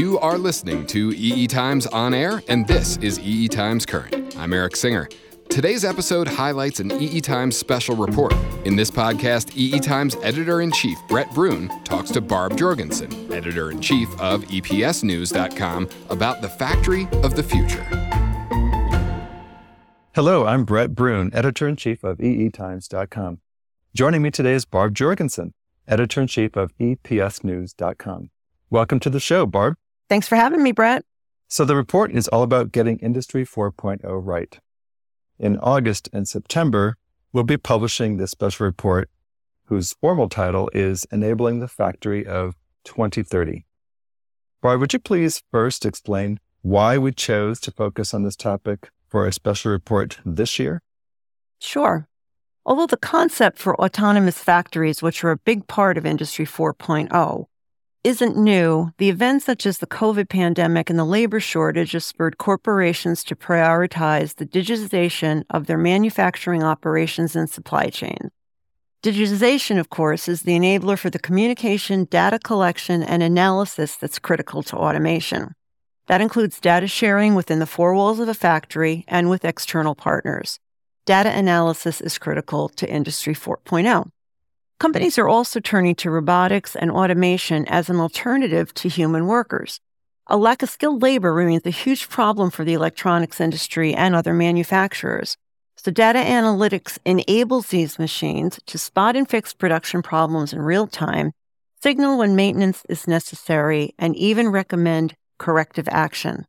You are listening to EE Times On Air, and this is EE Times Current. I'm Eric Singer. Today's episode highlights an EE Times special report. In this podcast, EE Times editor in chief Brett Brune talks to Barb Jorgensen, editor in chief of EPSNews.com, about the factory of the future. Hello, I'm Brett Brune, editor in chief of EETimes.com. Joining me today is Barb Jorgensen, editor in chief of EPSNews.com. Welcome to the show, Barb. Thanks for having me, Brett. So, the report is all about getting Industry 4.0 right. In August and September, we'll be publishing this special report, whose formal title is Enabling the Factory of 2030. Barb, would you please first explain why we chose to focus on this topic for a special report this year? Sure. Although the concept for autonomous factories, which are a big part of Industry 4.0, isn't new, the events such as the COVID pandemic and the labor shortage have spurred corporations to prioritize the digitization of their manufacturing operations and supply chains. Digitization, of course, is the enabler for the communication, data collection, and analysis that's critical to automation. That includes data sharing within the four walls of a factory and with external partners. Data analysis is critical to Industry 4.0. Companies are also turning to robotics and automation as an alternative to human workers. A lack of skilled labor remains a huge problem for the electronics industry and other manufacturers. So, data analytics enables these machines to spot and fix production problems in real time, signal when maintenance is necessary, and even recommend corrective action.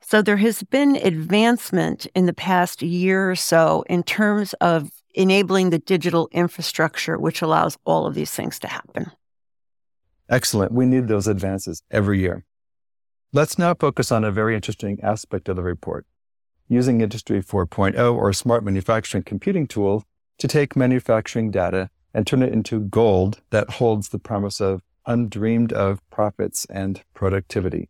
So, there has been advancement in the past year or so in terms of enabling the digital infrastructure which allows all of these things to happen. Excellent. We need those advances every year. Let's now focus on a very interesting aspect of the report using Industry 4.0 or smart manufacturing computing tool to take manufacturing data and turn it into gold that holds the promise of undreamed of profits and productivity.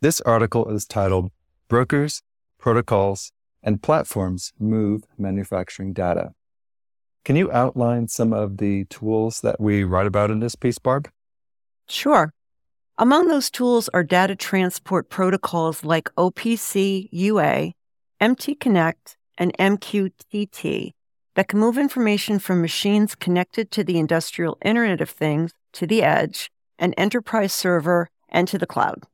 This article is titled Brokers, Protocols, and Platforms Move Manufacturing Data. Can you outline some of the tools that we write about in this piece, Barb? Sure. Among those tools are data transport protocols like OPC UA, MTConnect, and MQTT that can move information from machines connected to the industrial Internet of Things to the edge, an enterprise server, and to the cloud.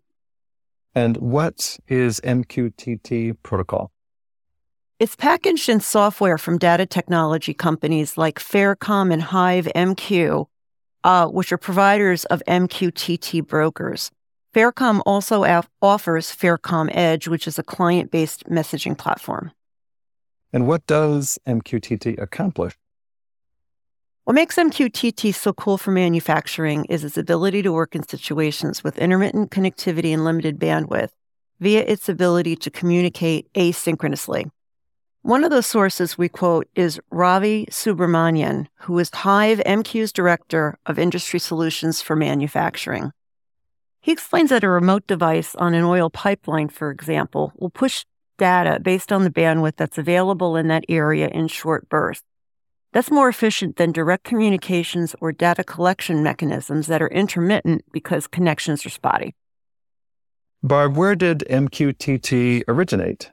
And what is MQTT protocol? It's packaged in software from data technology companies like Faircom and HiveMQ, uh, which are providers of MQTT brokers. Faircom also af- offers Faircom Edge, which is a client based messaging platform. And what does MQTT accomplish? What makes MQTT so cool for manufacturing is its ability to work in situations with intermittent connectivity and limited bandwidth via its ability to communicate asynchronously. One of the sources we quote is Ravi Subramanian, who is HiveMQ's director of industry solutions for manufacturing. He explains that a remote device on an oil pipeline, for example, will push data based on the bandwidth that's available in that area in short bursts. That's more efficient than direct communications or data collection mechanisms that are intermittent because connections are spotty. Barb, where did MQTT originate?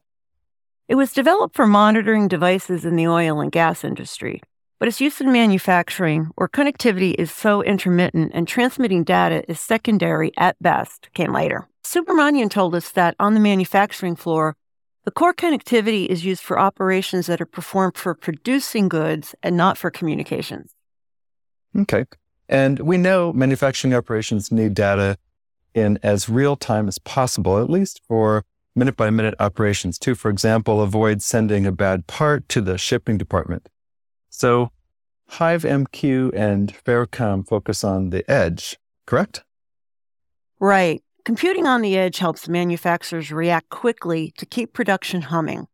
It was developed for monitoring devices in the oil and gas industry, but its use in manufacturing, where connectivity is so intermittent and transmitting data is secondary at best, came later. Subramanian told us that on the manufacturing floor, the core connectivity is used for operations that are performed for producing goods and not for communications. Okay. And we know manufacturing operations need data in as real time as possible, at least for minute by minute operations to, for example, avoid sending a bad part to the shipping department. So HiveMQ and Faircom focus on the edge, correct? Right. Computing on the edge helps manufacturers react quickly to keep production humming.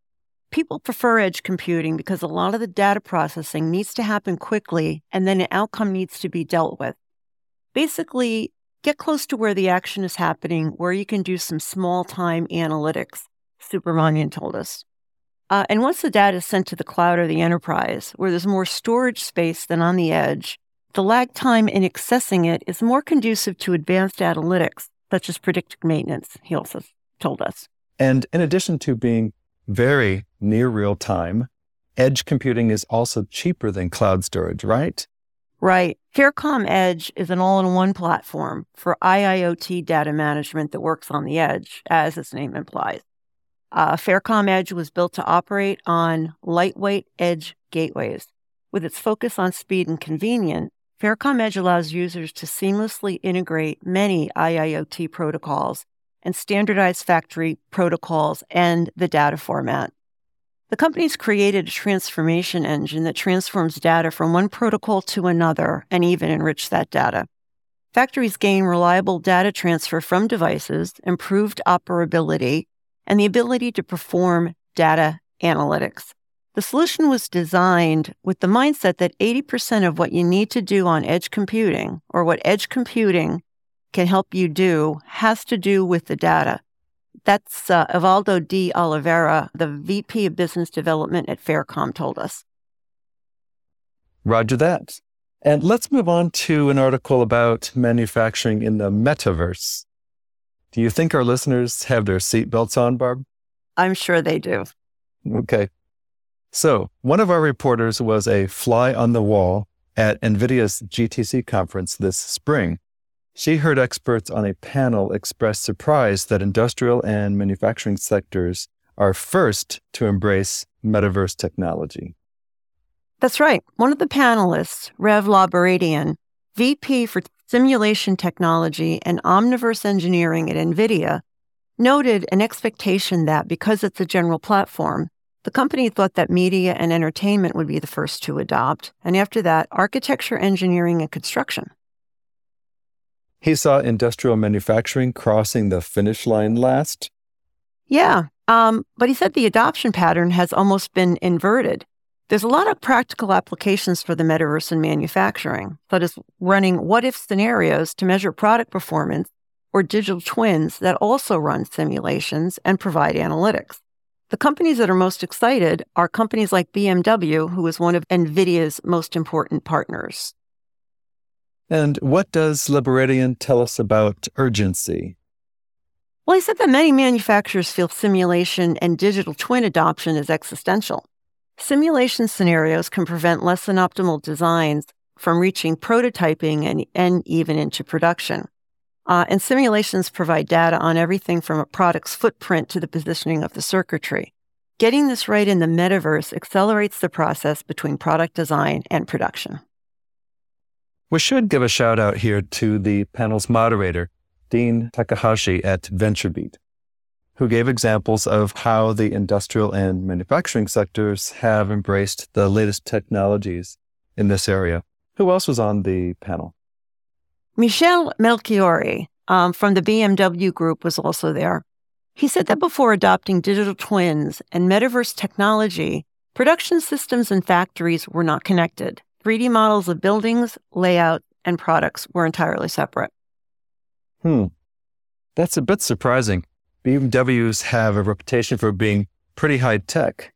People prefer edge computing because a lot of the data processing needs to happen quickly and then an outcome needs to be dealt with. Basically, Get close to where the action is happening, where you can do some small time analytics, Subramanian told us. Uh, and once the data is sent to the cloud or the enterprise, where there's more storage space than on the edge, the lag time in accessing it is more conducive to advanced analytics, such as predictive maintenance, he also told us. And in addition to being very near real time, edge computing is also cheaper than cloud storage, right? Right. Faircom Edge is an all in one platform for IIoT data management that works on the edge, as its name implies. Uh, Faircom Edge was built to operate on lightweight edge gateways. With its focus on speed and convenience, Faircom Edge allows users to seamlessly integrate many IIoT protocols and standardize factory protocols and the data format. The company's created a transformation engine that transforms data from one protocol to another and even enrich that data. Factories gain reliable data transfer from devices, improved operability, and the ability to perform data analytics. The solution was designed with the mindset that 80% of what you need to do on edge computing, or what edge computing can help you do, has to do with the data. That's uh, Evaldo de Oliveira, the VP of Business Development at Faircom, told us. Roger that. And let's move on to an article about manufacturing in the metaverse. Do you think our listeners have their seatbelts on, Barb? I'm sure they do. Okay. So, one of our reporters was a fly on the wall at NVIDIA's GTC conference this spring. She heard experts on a panel express surprise that industrial and manufacturing sectors are first to embrace metaverse technology. That's right. One of the panelists, Rev Lebaredian, VP for Simulation Technology and Omniverse Engineering at NVIDIA, noted an expectation that because it's a general platform, the company thought that media and entertainment would be the first to adopt, and after that, architecture, engineering, and construction. He saw industrial manufacturing crossing the finish line last. Yeah, um, but he said the adoption pattern has almost been inverted. There's a lot of practical applications for the metaverse in manufacturing, such as running what if scenarios to measure product performance or digital twins that also run simulations and provide analytics. The companies that are most excited are companies like BMW, who is one of NVIDIA's most important partners. And what does Lebaredian tell us about urgency? Well, he said that many manufacturers feel simulation and digital twin adoption is existential. Simulation scenarios can prevent less than optimal designs from reaching prototyping and, and even into production. Uh, and simulations provide data on everything from a product's footprint to the positioning of the circuitry. Getting this right in the metaverse accelerates the process between product design and production. We should give a shout out here to the panel's moderator, Dean Takahashi at VentureBeat, who gave examples of how the industrial and manufacturing sectors have embraced the latest technologies in this area. Who else was on the panel? Michel Melchiorre um, from the BMW Group was also there. He said that before adopting digital twins and metaverse technology, production systems and factories were not connected. 3D models of buildings, layout, and products were entirely separate. Hmm. That's a bit surprising. BMWs have a reputation for being pretty high tech.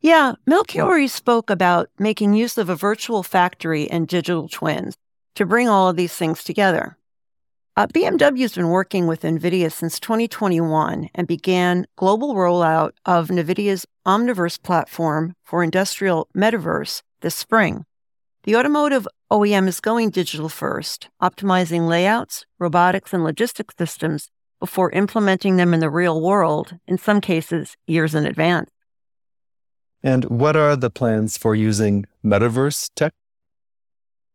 Yeah, Melchiorre spoke about making use of a virtual factory and digital twins to bring all of these things together. Uh, BMW has been working with NVIDIA since 2021 and began global rollout of NVIDIA's Omniverse platform for industrial metaverse this spring. The automotive OEM is going digital first, optimizing layouts, robotics, and logistics systems before implementing them in the real world, in some cases, years in advance. And what are the plans for using metaverse tech?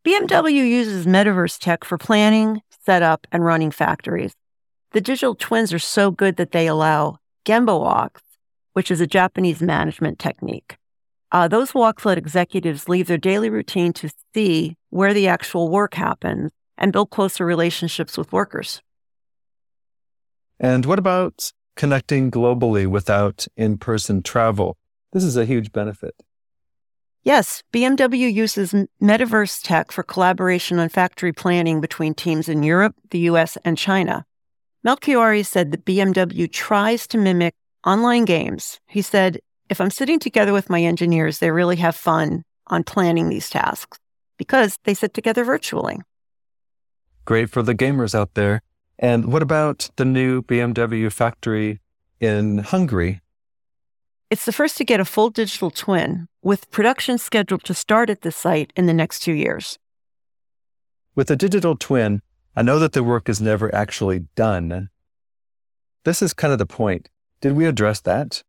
BMW uses metaverse tech for planning, setup, and running factories. The digital twins are so good that they allow Gemba walks, which is a Japanese management technique. Uh, those walks let executives leave their daily routine to see where the actual work happens and build closer relationships with workers. And what about connecting globally without in person travel? This is a huge benefit. Yes, BMW uses metaverse tech for collaboration on factory planning between teams in Europe, the US, and China. Melchiorre said that BMW tries to mimic online games. He said, if I'm sitting together with my engineers, they really have fun on planning these tasks because they sit together virtually. Great for the gamers out there. And what about the new BMW factory in Hungary? It's the first to get a full digital twin, with production scheduled to start at the site in the next two years. With a digital twin, I know that the work is never actually done. This is kind of the point. Did we address that?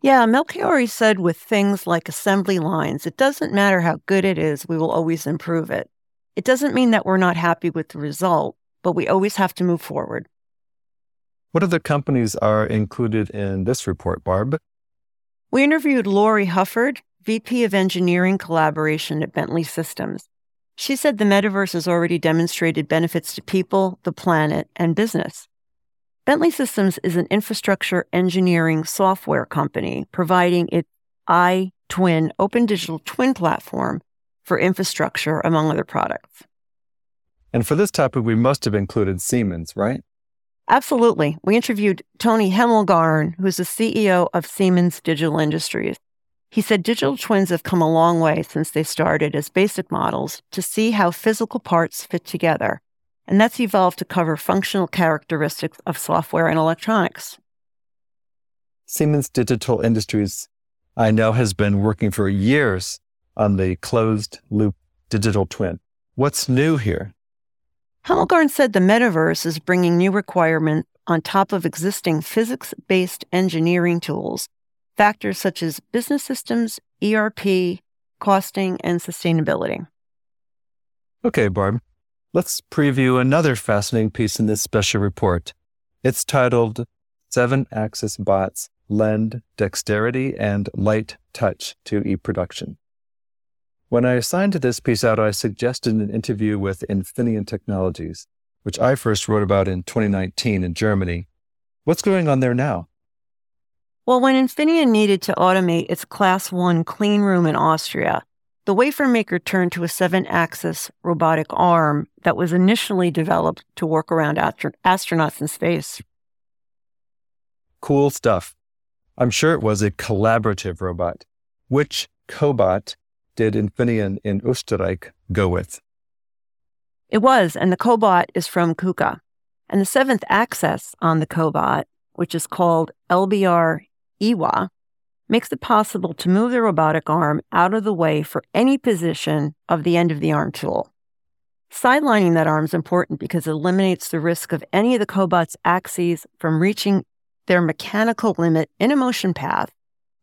Yeah, Melchiorre said with things like assembly lines, it doesn't matter how good it is, we will always improve it. It doesn't mean that we're not happy with the result, but we always have to move forward. What other companies are included in this report, Barb? We interviewed Lori Hufford, VP of Engineering Collaboration at Bentley Systems. She said the metaverse has already demonstrated benefits to people, the planet, and business. Bentley Systems is an infrastructure engineering software company providing its iTwin open digital twin platform for infrastructure, among other products. And for this topic, we must have included Siemens, right? Absolutely. We interviewed Tony Hemmelgarn, who's the CEO of Siemens Digital Industries. He said digital twins have come a long way since they started as basic models to see how physical parts fit together. And that's evolved to cover functional characteristics of software and electronics. Siemens Digital Industries, I know, has been working for years on the closed loop digital twin. What's new here? Hemmelgarn said the metaverse is bringing new requirements on top of existing physics based engineering tools factors such as business systems, ERP, costing, and sustainability. Okay, Barb. Let's preview another fascinating piece in this special report. It's titled Seven Axis Bots Lend Dexterity and Light Touch to E Production. When I assigned this piece out, I suggested an interview with Infineon Technologies, which I first wrote about in 2019 in Germany. What's going on there now? Well, when Infineon needed to automate its Class 1 clean room in Austria, the wafer maker turned to a seven axis robotic arm that was initially developed to work around astro- astronauts in space. Cool stuff. I'm sure it was a collaborative robot. Which cobot did Infineon in Österreich go with? It was, and the cobot is from KUKA. And the seventh axis on the cobot, which is called LBR iiwa makes it possible to move the robotic arm out of the way for any position of the end of the arm tool. Sidelining that arm is important because it eliminates the risk of any of the cobot's axes from reaching their mechanical limit in a motion path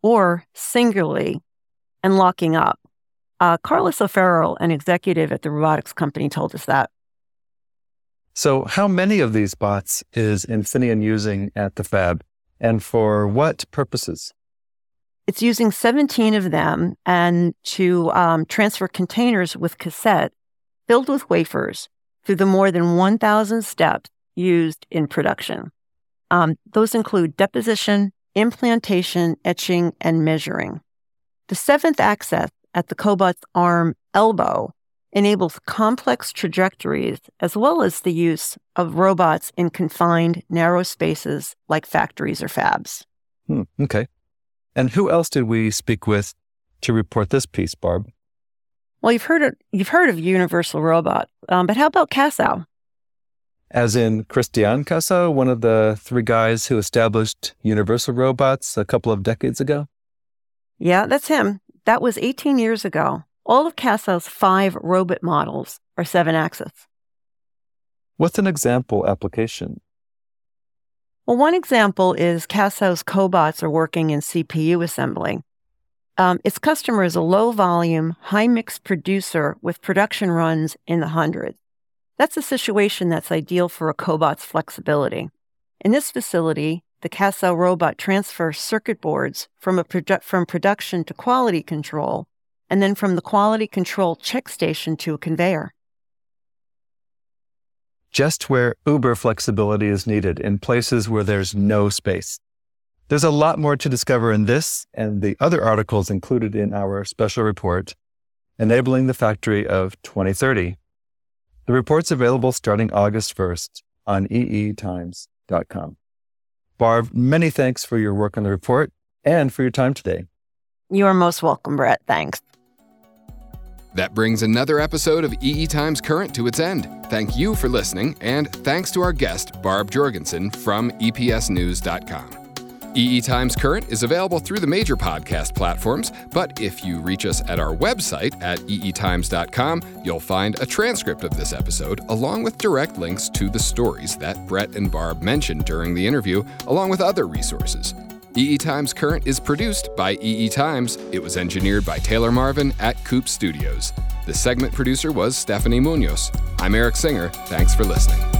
or singularity and locking up. Uh, Carlos O'Farrell, an executive at the robotics company, told us that. So, how many of these bots is Infineon using at the fab? and for what purposes? It's using 17 of them and to um, transfer containers with cassette filled with wafers through the more than 1,000 steps used in production. Um, those include deposition, implantation, etching, and measuring. The seventh axis at the cobot's arm elbow enables complex trajectories as well as the use of robots in confined, narrow spaces like factories or fabs. Hmm, okay. And who else did we speak with to report this piece, Barb? Well, you've heard of, you've heard of Universal Robot, um, but how about Kassow? As in Kristian Kassow, one of the three guys who established Universal Robots a couple of decades ago? Yeah, that's him. That was 18 years ago. All of Kassow's five robot models are seven axis. What's an example application? Well, one example is Kassow's cobots are working in CPU assembly. Um, its customer is a low volume, high mix producer with production runs in the hundreds. That's a situation that's ideal for a cobot's flexibility. In this facility, the Kassow robot transfers circuit boards from, produ- from production to quality control and then from the quality control check station to a conveyor. Just where uber flexibility is needed in places where there's no space. There's a lot more to discover in this and the other articles included in our special report, Enabling the Factory of 2030. The report's available starting August 1st on eetimes.com. Barb, many thanks for your work on the report and for your time today. You are most welcome, Brett. Thanks. That brings another episode of EE Times Current to its end. Thank you for listening, and thanks to our guest, Barb Jorgensen from EPSNews.com. EE Times Current is available through the major podcast platforms, but if you reach us at our website at eetimes.com, you'll find a transcript of this episode along with direct links to the stories that Brett and Barb mentioned during the interview, along with other resources. EE Times Current is produced by EE Times. It was engineered by Taylor Marvin at Coupe Studios. The segment producer was Stephanie Munoz. I'm Eric Singer. Thanks for listening.